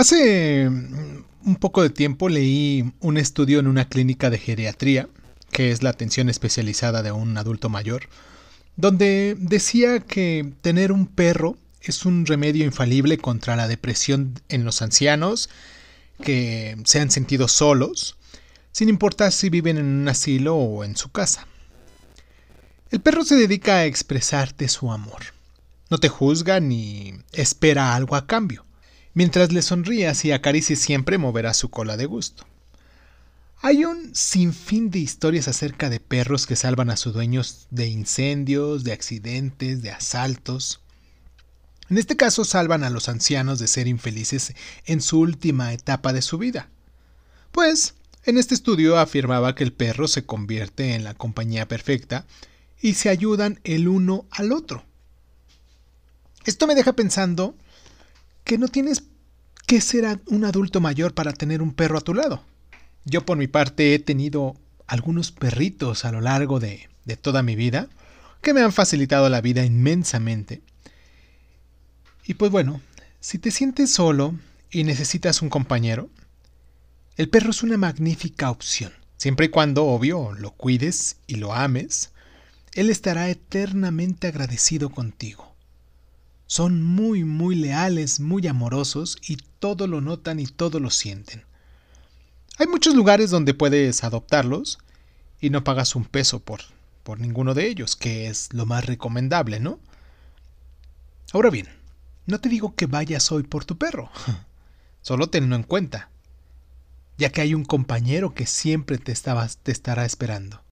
Hace mm, un poco de tiempo leí un estudio en una clínica de geriatría, que es la atención especializada de un adulto mayor, donde decía que tener un perro es un remedio infalible contra la depresión en los ancianos que se han sentido solos, sin importar si viven en un asilo o en su casa. El perro se dedica a expresarte su amor. No te juzga ni espera algo a cambio. Mientras le sonrías y acaricies siempre moverá su cola de gusto. Hay un sinfín de historias acerca de perros que salvan a sus dueños de incendios, de accidentes, de asaltos. En este caso salvan a los ancianos de ser infelices en su última etapa de su vida. Pues, en este estudio afirmaba que el perro se convierte en la compañía perfecta y se ayudan el uno al otro. Esto me deja pensando que no tienes que ser un adulto mayor para tener un perro a tu lado. Yo por mi parte he tenido algunos perritos a lo largo de, de toda mi vida que me han facilitado la vida inmensamente. Y pues bueno, si te sientes solo y necesitas un compañero, el perro es una magnífica opción. Siempre y cuando, obvio, lo cuides y lo ames, él estará eternamente agradecido contigo. Son muy, muy leales, muy amorosos y todo lo notan y todo lo sienten. Hay muchos lugares donde puedes adoptarlos y no pagas un peso por, por ninguno de ellos, que es lo más recomendable, ¿no? Ahora bien, no te digo que vayas hoy por tu perro, solo tenlo en cuenta, ya que hay un compañero que siempre te, te estará esperando.